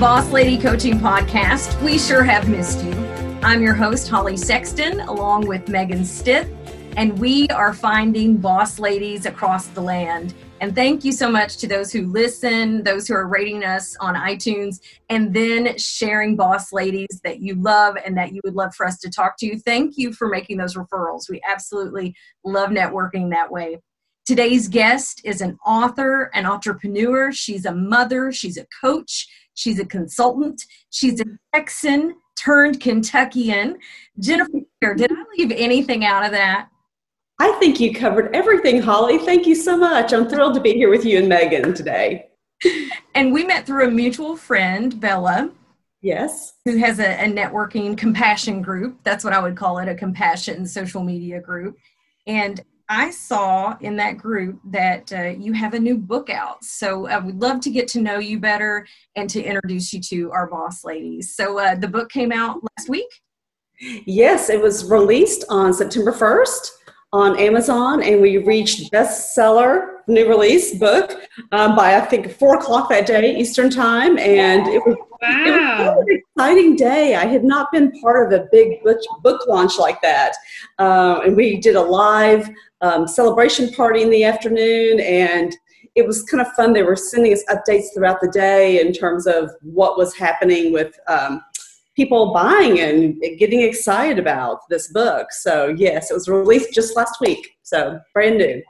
Boss Lady Coaching Podcast. We sure have missed you. I'm your host, Holly Sexton, along with Megan Stith, and we are finding boss ladies across the land. And thank you so much to those who listen, those who are rating us on iTunes, and then sharing boss ladies that you love and that you would love for us to talk to. Thank you for making those referrals. We absolutely love networking that way. Today's guest is an author, an entrepreneur. She's a mother, she's a coach, she's a consultant, she's a Texan turned Kentuckian. Jennifer, did I leave anything out of that? I think you covered everything, Holly. Thank you so much. I'm thrilled to be here with you and Megan today. And we met through a mutual friend, Bella. Yes. Who has a, a networking compassion group. That's what I would call it a compassion social media group. And I saw in that group that uh, you have a new book out. So I uh, would love to get to know you better and to introduce you to our boss ladies. So uh, the book came out last week. Yes, it was released on September 1st on Amazon, and we reached bestseller new release book um, by I think four o'clock that day Eastern time, and it was, wow. it was an exciting day. I had not been part of a big book launch like that, uh, and we did a live um, celebration party in the afternoon, and it was kind of fun. They were sending us updates throughout the day in terms of what was happening with. Um, people buying and getting excited about this book. So, yes, it was released just last week. So, brand new.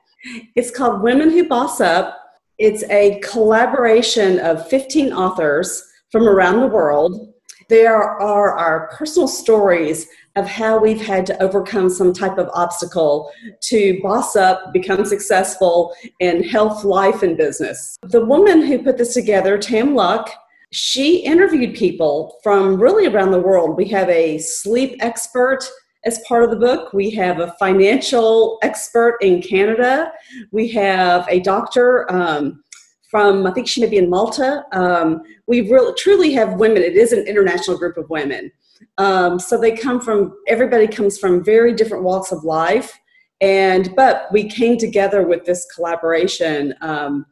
It's called Women Who Boss Up. It's a collaboration of 15 authors from around the world. There are our personal stories of how we've had to overcome some type of obstacle to boss up, become successful in health, life, and business. The woman who put this together, Tam Luck, she interviewed people from really around the world. We have a sleep expert as part of the book. We have a financial expert in Canada. We have a doctor um, from, I think she may be in Malta. Um, we really, truly have women. It is an international group of women. Um, so they come from, everybody comes from very different walks of life. And, but we came together with this collaboration um,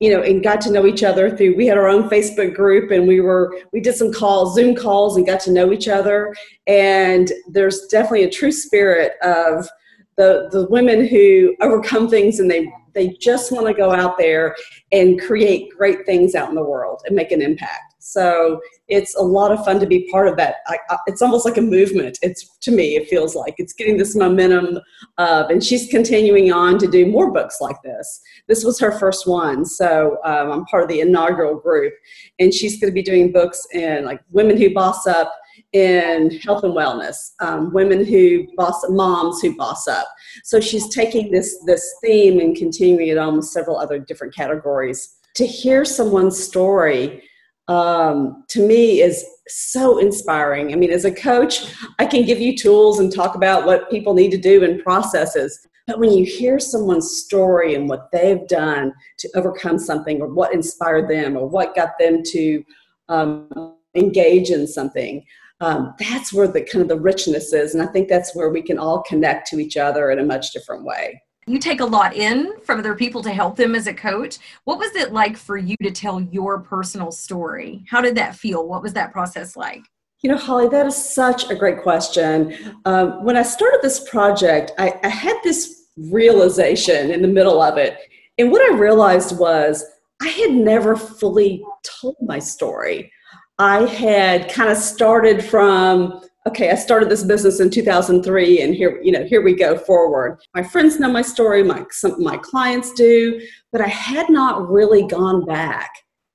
you know, and got to know each other through. We had our own Facebook group, and we were we did some calls, Zoom calls, and got to know each other. And there's definitely a true spirit of the the women who overcome things, and they they just want to go out there and create great things out in the world and make an impact. So it's a lot of fun to be part of that. I, I, it's almost like a movement. It's to me, it feels like it's getting this momentum of, and she's continuing on to do more books like this. This was her first one, so um, I'm part of the inaugural group, and she's going to be doing books in like women who boss up in health and wellness, um, women who boss, moms who boss up. So she's taking this this theme and continuing it on with several other different categories. To hear someone's story um, to me is so inspiring. I mean, as a coach, I can give you tools and talk about what people need to do and processes. But when you hear someone's story and what they've done to overcome something, or what inspired them, or what got them to um, engage in something, um, that's where the kind of the richness is. And I think that's where we can all connect to each other in a much different way you take a lot in from other people to help them as a coach. What was it like for you to tell your personal story? How did that feel? What was that process like? You know, Holly, that is such a great question. Um, when I started this project, I, I had this realization in the middle of it. And what I realized was I had never fully told my story. I had kind of started from okay, I started this business in 2003 and here, you know, here we go forward. My friends know my story, my, some, my clients do, but I had not really gone back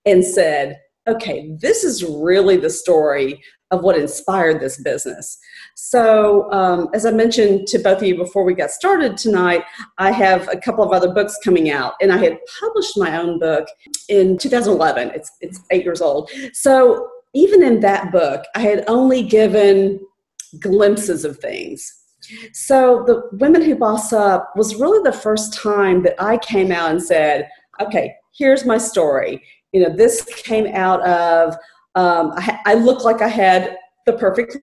and said, okay, this is really the story of what inspired this business. So, um, as I mentioned to both of you before we got started tonight, I have a couple of other books coming out, and I had published my own book in 2011. It's it's eight years old. So even in that book, I had only given glimpses of things. So the Women Who Boss Up was really the first time that I came out and said, okay, here's my story. You know, this came out of, um, I, I looked like I had the perfect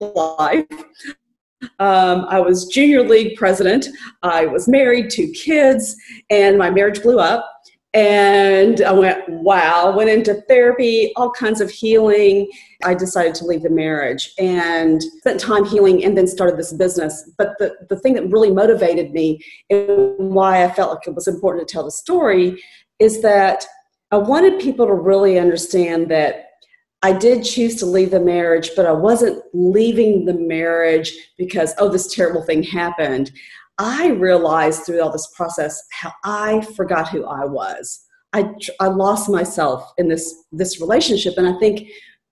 life. Um, I was junior league president. I was married, two kids, and my marriage blew up And I went, wow, went into therapy, all kinds of healing. I decided to leave the marriage and spent time healing and then started this business. But the, the thing that really motivated me and why I felt like it was important to tell the story is that I wanted people to really understand that I did choose to leave the marriage, but I wasn't leaving the marriage because, oh, this terrible thing happened. I realized through all this process how I forgot who I was. I, I lost myself in this this relationship, and I think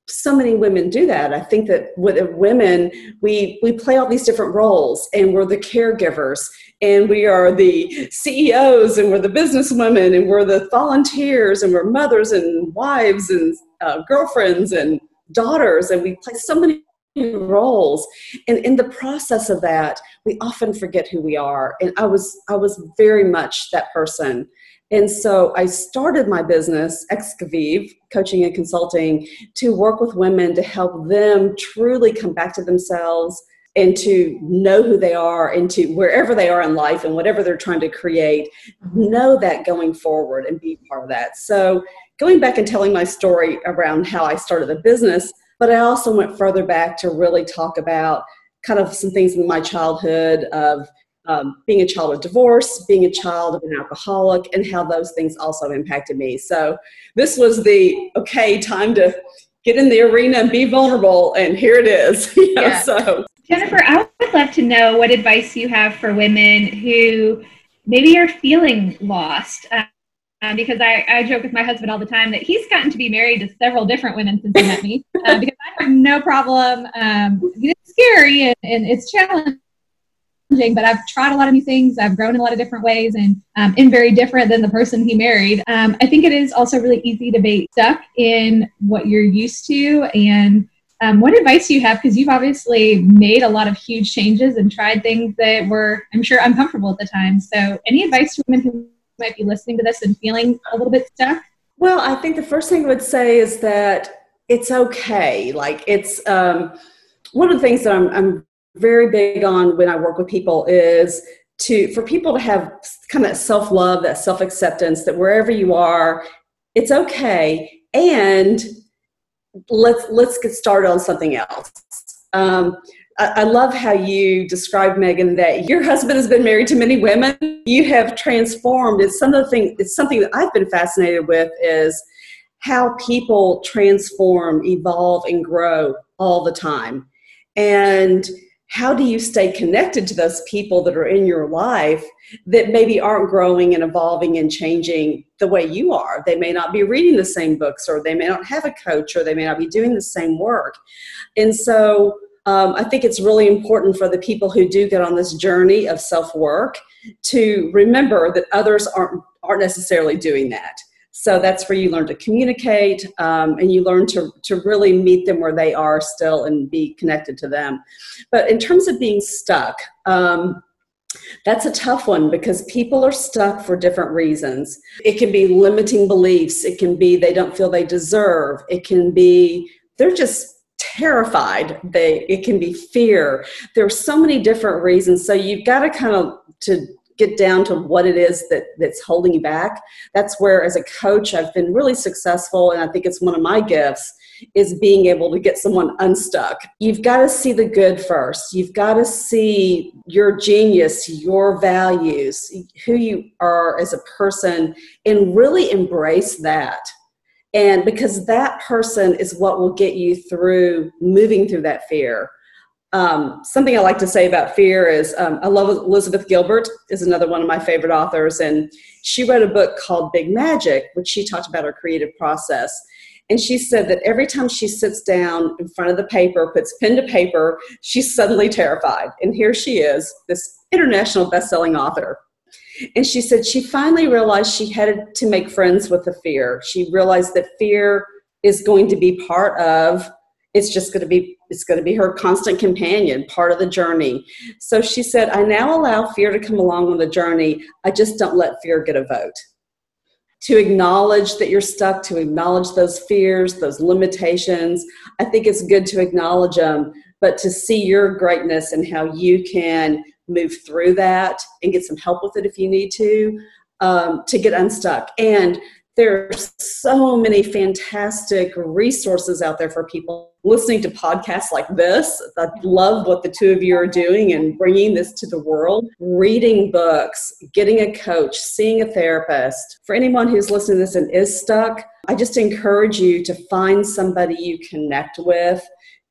so many women do that. I think that with women, we we play all these different roles, and we're the caregivers, and we are the CEOs, and we're the businesswomen, and we're the volunteers, and we're mothers and wives and uh, girlfriends and daughters, and we play so many roles. And in the process of that we often forget who we are. And i was i was very much that person. And so i started my business excavive coaching and consulting to work with women to help them truly come back to themselves and to know who they are and to wherever they are in life and whatever they're trying to create know that going forward and be part of that. So going back and telling my story around how i started the business but I also went further back to really talk about kind of some things in my childhood of um, being a child of divorce, being a child of an alcoholic, and how those things also impacted me. So this was the okay time to get in the arena and be vulnerable, and here it is. you know, yeah. So Jennifer, I would love to know what advice you have for women who maybe are feeling lost. Um, because I, I joke with my husband all the time that he's gotten to be married to several different women since he met me uh, because I have no problem. Um, it's scary and, and, it's challenging, but I've tried a lot of new things. I've grown in a lot of different ways and um, am very different than the person he married. Um, I think it is also really easy to be stuck in what you're used to. And um, what advice do you have? Because you've obviously made a lot of huge changes and tried things that were, I'm sure, uncomfortable at the time. So, any advice to women who might be listening to this and feeling a little bit stuck? Well, I think the first thing I would say is that it's okay. Like it's um, one of the things that I'm, I'm very big on when I work with people is to for people to have kind of that self love, that self acceptance, that wherever you are, it's okay, and let's let's get started on something else. Um, I love how you described Megan that your husband has been married to many women. You have transformed. It's some of the. It's something that I've been fascinated with is how people transform, evolve, and grow all the time. And how do you stay connected to those people that are in your life that maybe aren't growing and evolving and changing the way you are? They may not be reading the same books, or they may not have a coach, or they may not be doing the same work. And so um, I think it's really important for the people who do get on this journey of self work to remember that others aren't aren't necessarily doing that. So that's where you learn to communicate um, and you learn to, to really meet them where they are still and be connected to them. But in terms of being stuck, um, that's a tough one because people are stuck for different reasons. It can be limiting beliefs, it can be they don't feel they deserve, it can be they're just terrified they it can be fear. There are so many different reasons. So you've got to kind of to get down to what it is that that's holding you back. That's where as a coach i've been really successful and i think it's one of my gifts is being able to get someone unstuck. You've got to see the good first. You've got to see your genius your values who you are as a person and really embrace that and because that person is what will get you through moving through that fear. Um, something I like to say about fear is um, I love Elizabeth Gilbert is another one of my favorite authors, and she wrote a book called Big Magic, which she talked about her creative process. And she said that every time she sits down in front of the paper, puts pen to paper, she's suddenly terrified. And here she is, this international best-selling author. And she said she finally realized she had to make friends with the fear. She realized that fear is going to be part of it's just going to be it's going to be her constant companion part of the journey. So she said i now allow fear to come along on the journey. I just don't let fear get a vote. To acknowledge that you're stuck to acknowledge those fears those limitations i think it's good to acknowledge them but to see your greatness and how you can move through that and get some help with it if you need to um, to get unstuck. And there are so many fantastic resources out there for people listening to podcasts like this. I love what the two of you are doing and bringing this to the world. Reading books, getting a coach, seeing a therapist. For anyone who's listening to this and is stuck, I just encourage you to find somebody you connect with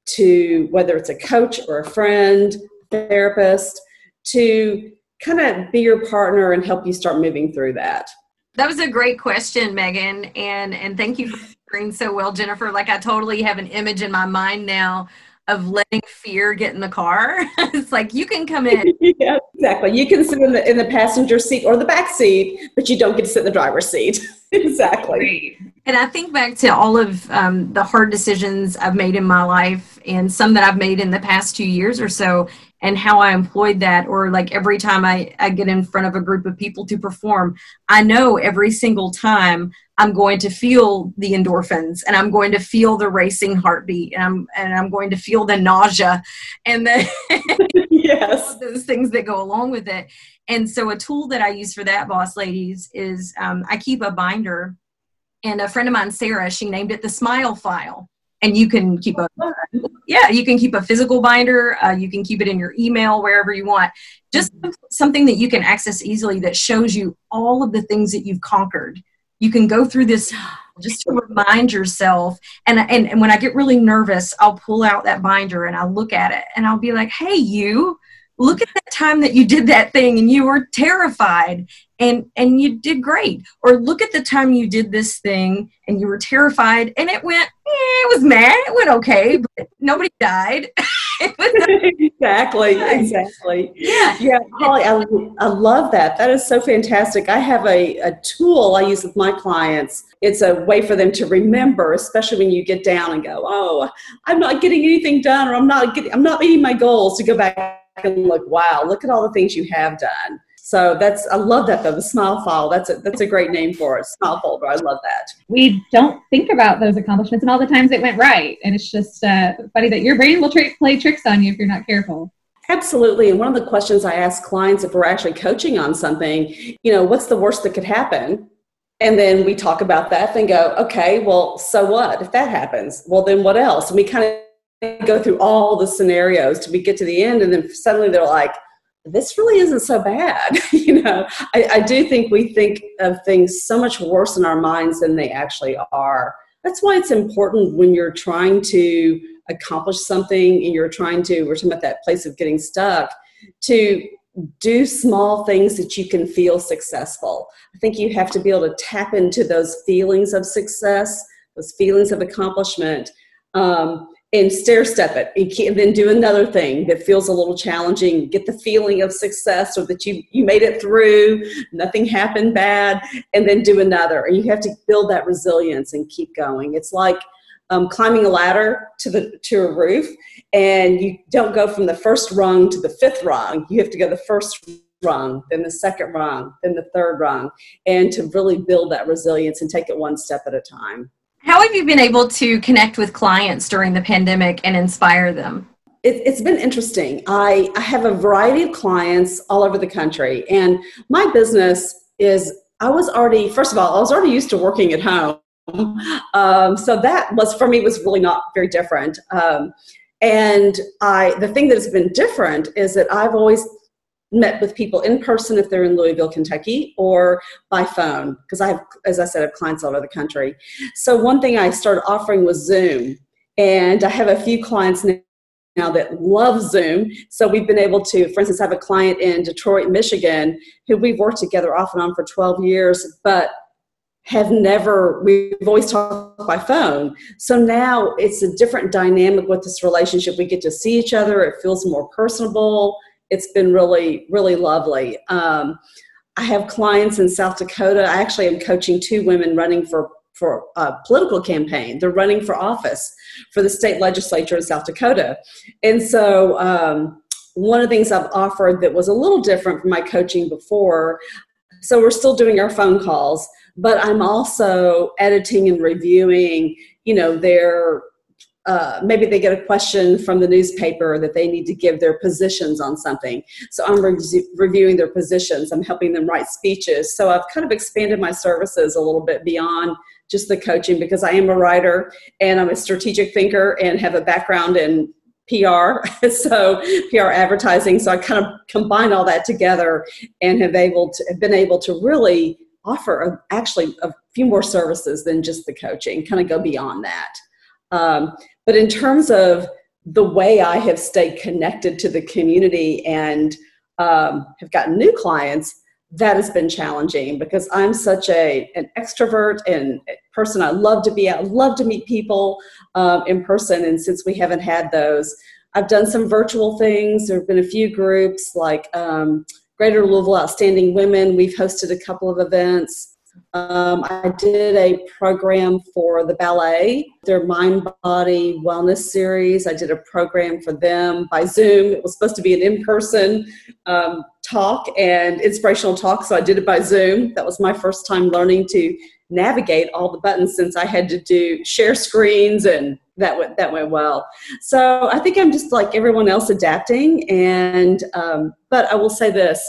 to whether it's a coach or a friend, therapist, to kind of be your partner and help you start moving through that. That was a great question, Megan, and and thank you for answering so well, Jennifer. Like I totally have an image in my mind now of letting fear get in the car. it's like you can come in. yeah, exactly. You can sit in the in the passenger seat or the back seat, but you don't get to sit in the driver's seat. exactly. And I think back to all of um, the hard decisions I've made in my life, and some that I've made in the past two years or so, and how I employed that, or like every time I, I get in front of a group of people to perform, I know every single time I'm going to feel the endorphins and I'm going to feel the racing heartbeat and I'm and I'm going to feel the nausea and the yes those things that go along with it. And so a tool that I use for that, boss ladies, is um, I keep a binder. And a friend of mine, Sarah, she named it the Smile File and you can keep a yeah you can keep a physical binder uh, you can keep it in your email wherever you want. Just something that you can access easily that shows you all of the things that you've conquered. You can go through this just to remind yourself. And, and and when i get really nervous i'll pull out that binder and i'll look at it and i'll be like hey you look at that time that you did that thing and you were terrified and and you did great. Or look at the time you did this thing and you were terrified and it went eh, it was mad it went okay but nobody died. Exactly exactly. Yeah. Yeah holly I, I love that. That is so fantastic. I have a, a tool i use with my clients. It's a way for them to remember especially when you get down and go oh i'm not getting anything done or i'm not getting i'm not meeting my goals to go back and look wow look at all the things you have done so that's I love that though the smile file. That's a that's a great name for it. Smile folder. I love that. We don't think about those accomplishments and all the times it went right, and it's just uh, funny that your brain will tra- play tricks on you if you're not careful. Absolutely. And one of the questions I ask clients if we're actually coaching on something, you know, what's the worst that could happen? And then we talk about that and go, okay, well, so what if that happens? Well, then what else? And we kind of go through all the scenarios to get to the end, and then suddenly they're like, this really isn't so bad. you know, I, I, do think we think of things so much worse in our minds than they actually are. That's why it's important when you're trying to accomplish something and you're trying to, we're talking about that place of getting stuck, to do small things that you can feel successful. I think you have to be able to tap into those feelings of success, those feelings of accomplishment. Um, and stair step it and then do another thing that feels a little challenging. Get the feeling of success or that you you made it through nothing happened bad and then do another. And you have to build that resilience and keep going. It's like um, climbing a ladder to the to a roof and you don't go from the first rung to the fifth rung. You have to go the first rung then the second rung then the third rung and to really build that resilience and take it one step at a time how have you been able to connect with clients during the pandemic and inspire them? It, has been interesting. I, I have a variety of clients all over the country, and my business is I was already, first of all, I was already used to working at home. Um, so that was, for me, was really not very different. Um, and I, the thing that has been different is that I've always met with people in person if they're in Louisville, Kentucky, or by phone, because I have, as I said, I have clients all over the country. So one thing I started offering was Zoom, and I have a few clients now that love Zoom. So we've been able to, for instance, have a client in Detroit, Michigan, who we've worked together off and on for 12 years, but have never we've always talked by phone so now it's a different dynamic with this relationship we get to see each other it feels more personable it's been really, really lovely. Um, I have clients in South Dakota. I actually am coaching two women running for for a political campaign. They're running for office for the state legislature in South Dakota, and so um, one of the things I've offered that was a little different from my coaching before. So we're still doing our phone calls, but I'm also editing and reviewing, you know, their uh, maybe they get a question from the newspaper that they need to give their positions on something. So I'm re- reviewing their positions. I'm helping them write speeches. So I've kind of expanded my services a little bit beyond just the coaching because I am a writer and I'm a strategic thinker and have a background in PR, so PR advertising. So I kind of combine all that together and have able to have been able to really offer a, actually a few more services than just the coaching. Kind of go beyond that. Um, but in terms of the way I have stayed connected to the community and um, have gotten new clients, that has been challenging because I'm such a an extrovert and person. I love to be out, love to meet people um, in person. And since we haven't had those, I've done some virtual things. There have been a few groups like um, Greater Louisville Outstanding Women. We've hosted a couple of events. Um, I did a program for the ballet, their mind body wellness series. I did a program for them by Zoom. It was supposed to be an in person um, talk and inspirational talk, so I did it by Zoom. That was my first time learning to navigate all the buttons since I had to do share screens and that went that went well. So I think I'm just like everyone else adapting and um, but I will say this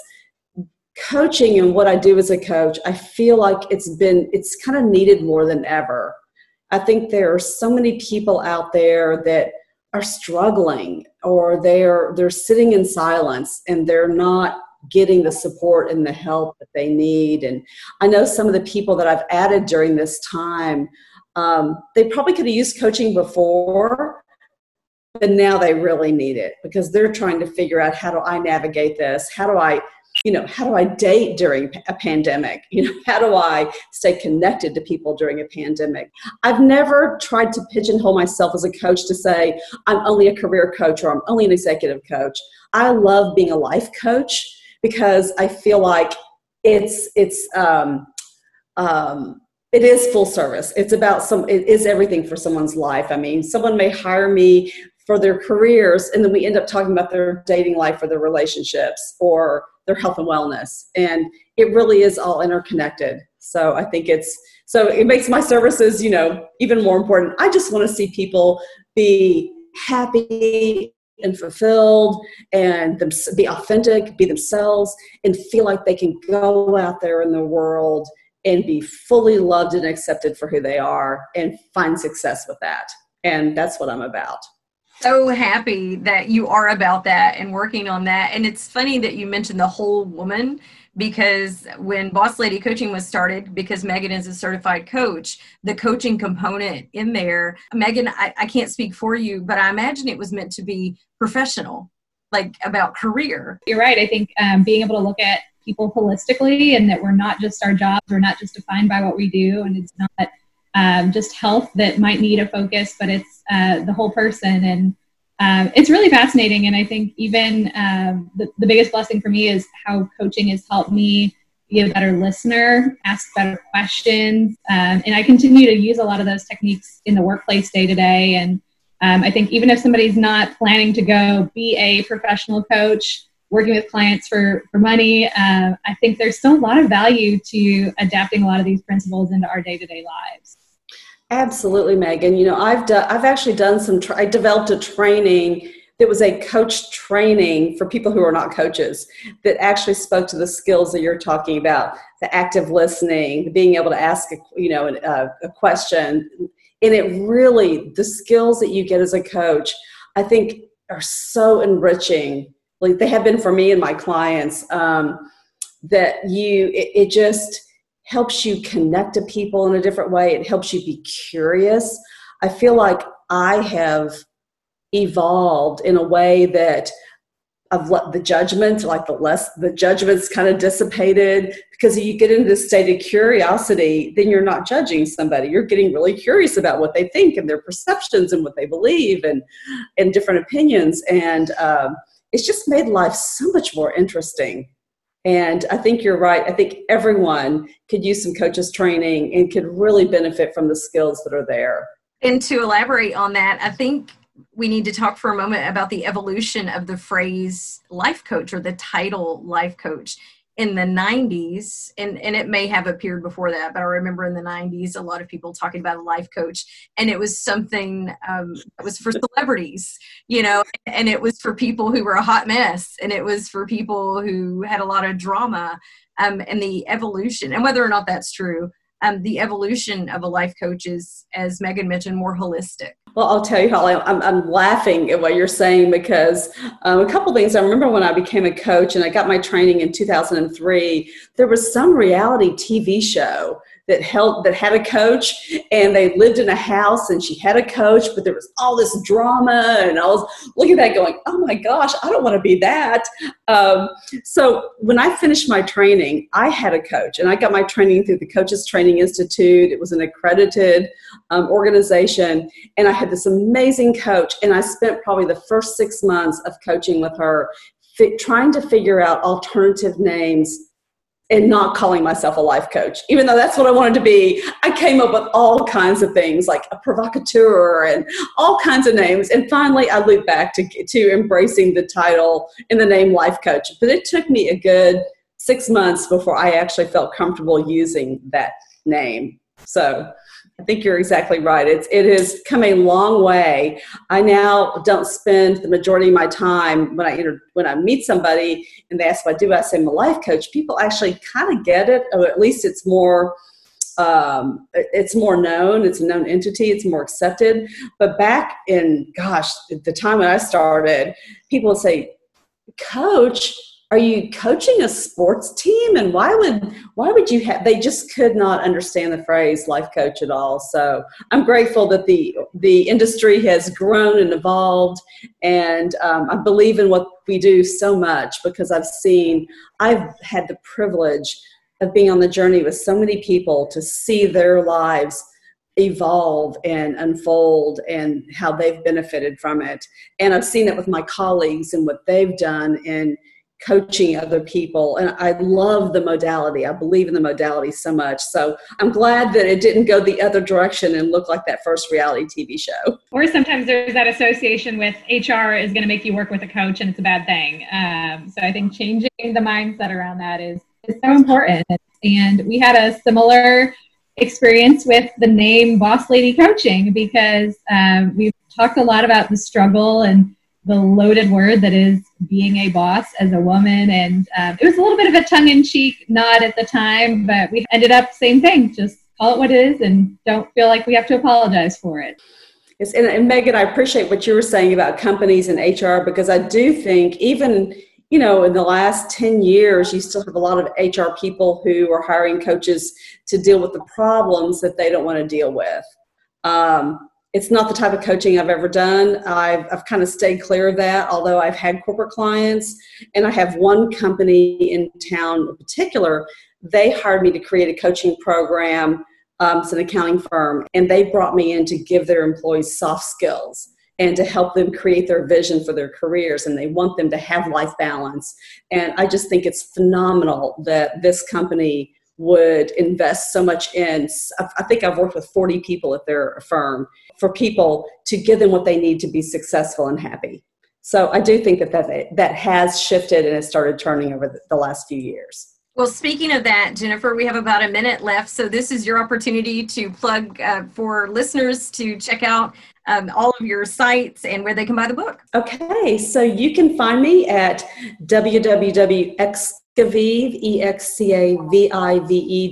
coaching and what I do as a coach, I feel like it's been, it's kind of needed more than ever. I think there are so many people out there that are struggling or they're they're sitting in silence and they're not getting the support and the help that they need and i know some of the people that i've added during this time um, they probably could have used coaching before but now they really need it because they're trying to figure out how do i navigate this how do i you know how do i date during a pandemic? You know how do i stay connected to people during a pandemic? I've never tried to pigeonhole myself as a coach to say i'm only a career coach or i'm only an executive coach. I love being a life coach because i feel like it's it's um, um, it is full service. It's about some it is everything for someone's life. I mean someone may hire me for their careers and then we end up talking about their dating life or their relationships or their health and wellness. And it really is all interconnected. So I think it's so it makes my services, you know, even more important. I just want to see people be happy and fulfilled and them, be authentic, be themselves, and feel like they can go out there in the world and be fully loved and accepted for who they are and find success with that. And that's what I'm about so happy that you are about that and working on that. And it's funny that you mentioned the whole woman because when Boss Lady Coaching was started, because Megan is a certified coach, the coaching component in there, Megan, I, I can't speak for you, but I imagine it was meant to be professional, like about career. You're right. I think um, being able to look at people holistically and that we're not just our jobs, we're not just defined by what we do, and it's not um, just health that might need a focus, but it's uh, the whole person. And um, it's really fascinating. And I think even um, the, the biggest blessing for me is how coaching has helped me be a better listener, ask better questions. Um, and I continue to use a lot of those techniques in the workplace day to day. And um, I think even if somebody's not planning to go be a professional coach, working with clients for, for money, uh, I think there's still a lot of value to adapting a lot of these principles into our day to day lives. Absolutely, Megan. You know, I've done, I've actually done some, tra- I developed a training that was a coach training for people who are not coaches that actually spoke to the skills that you're talking about the active listening being able to ask a, you know a, a question and it really the skills that you get as a coach i think are so enriching like they have been for me and my clients um, that you it, it just helps you connect to people in a different way. It helps you be curious. I feel like I have evolved in a way that I've let the judgment, like the less the judgment's kind of dissipated because you get into this state of curiosity, then you're not judging somebody. You're getting really curious about what they think and their perceptions and what they believe and and different opinions. And um, it's just made life so much more interesting. And I think you're right. I think everyone could use some coaches training and could really benefit from the skills that are there. And to elaborate on that, I think we need to talk for a moment about the evolution of the phrase life coach or the title life coach. In the 90s and, and it may have appeared before that but i remember in the 90s a lot of people talking about a life coach and it was something um, that was for celebrities you know and it was for people who were a hot mess and it was for people who had a lot of drama um, and the evolution and whether or not that's true um, the evolution of a life coach is as megan mentioned more holistic well, I'll tell you, Holly, I'm, I'm laughing at what you're saying because um, a couple things. I remember when I became a coach and I got my training in 2003, there was some reality TV show that held that had a coach and they lived in a house and she had a coach but there was all this drama and i was looking at that going oh my gosh i don't want to be that. Um, so when i finished my training i had a coach and i got my training through the coaches training institute. It was an accredited um, organization and i had this amazing coach and i spent probably the first six months of coaching with her trying to figure out alternative names and not calling myself a life coach, even though that's what I wanted to be. I came up with all kinds of things like a provocateur and all kinds of names. And finally, I looped back to, to embracing the title and the name life coach. But it took me a good six months before I actually felt comfortable using that name. So I think you're exactly right. It's it has come a long way. I now don't spend the majority of my time when I enter, when I meet somebody and they ask what I do. I say I'm a life coach. People actually kind of get it, or at least it's more um, it's more known. It's a known entity. It's more accepted. But back in gosh, the time when I started, people would say, "Coach." Are you coaching a sports team? And why would why would you have they just could not understand the phrase life coach at all. So i'm grateful that the the industry has grown and evolved. And um, i believe in what we do so much because i've seen i've had the privilege of being on the journey with so many people to see their lives evolve and unfold and how they've benefited from it. And i've seen it with my colleagues and what they've done and coaching other people and i love the modality. I believe in the modality so much. So i'm glad that it didn't go the other direction and look like that first reality tv show. Or sometimes there's that association with hr is going to make you work with a coach and it's a bad thing. Um, so i think changing the mindset around that is, is so important. And we had a similar experience with the name boss lady coaching because um, we've talked a lot about the struggle and the loaded word that is being a boss as a woman. And um, it was a little bit of a tongue in cheek nod at the time, but we ended up the same thing. Just call it what it is and don't feel like we have to apologize for it. Yes, and, and Megan, I appreciate what you were saying about companies and HR because I do think even you know in the last 10 years you still have a lot of hr people who are hiring coaches to deal with the problems that they don't want to deal with um, it's not the type of coaching I've ever done. I've, I've kind of stayed clear of that, although I've had corporate clients. And I have one company in town in particular, they hired me to create a coaching program. Um, it's an accounting firm, and they brought me in to give their employees soft skills and to help them create their vision for their careers and they want them to have life balance and i just think it's phenomenal that this company would invest so much in i think i've worked with 40 people at their firm for people to give them what they need to be successful and happy. So I do think that that, that has shifted and has started turning over the last few years. Well, speaking of that, Jennifer, we have about a minute left. So this is your opportunity to plug uh, for listeners to check out um, all of your sites and where they can buy the book. Okay, so you can find me at www.x Excavive, E-X-C-A-V-I-V-E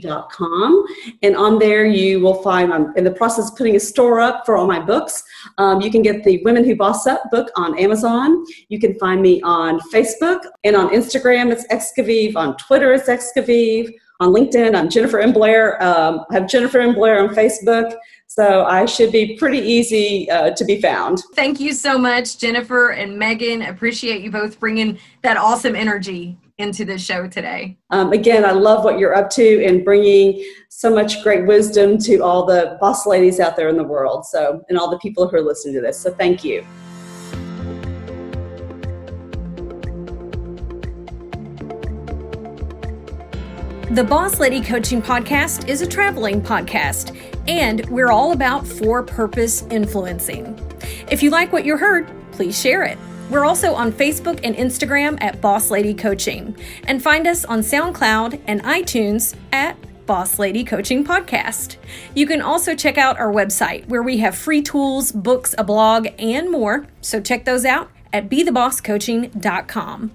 dot com. And on there you will find, I'm in the process of putting a store up for all my books. Um, you can get the Women Who Boss Up book on Amazon. You can find me on Facebook and on Instagram, it's Excavive. On Twitter, it's Excavive. On LinkedIn, I'm Jennifer M. Blair. Um, I have Jennifer M. Blair on Facebook. So I should be pretty easy uh, to be found. Thank you so much, Jennifer and Megan. Appreciate you both bringing that awesome energy into the show today. Um, again, I love what you're up to and bringing so much great wisdom to all the boss ladies out there in the world. So, and all the people who are listening to this. So, thank you. The Boss Lady Coaching Podcast is a traveling podcast, and we're all about for purpose influencing. If you like what you heard, please share it. We're also on Facebook and Instagram at Boss Lady Coaching, and find us on SoundCloud and iTunes at Boss Lady Coaching Podcast. You can also check out our website where we have free tools, books, a blog, and more. So check those out at bethebosscoaching.com.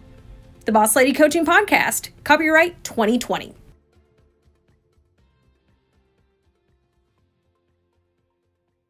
The Boss Lady Coaching Podcast, copyright 2020.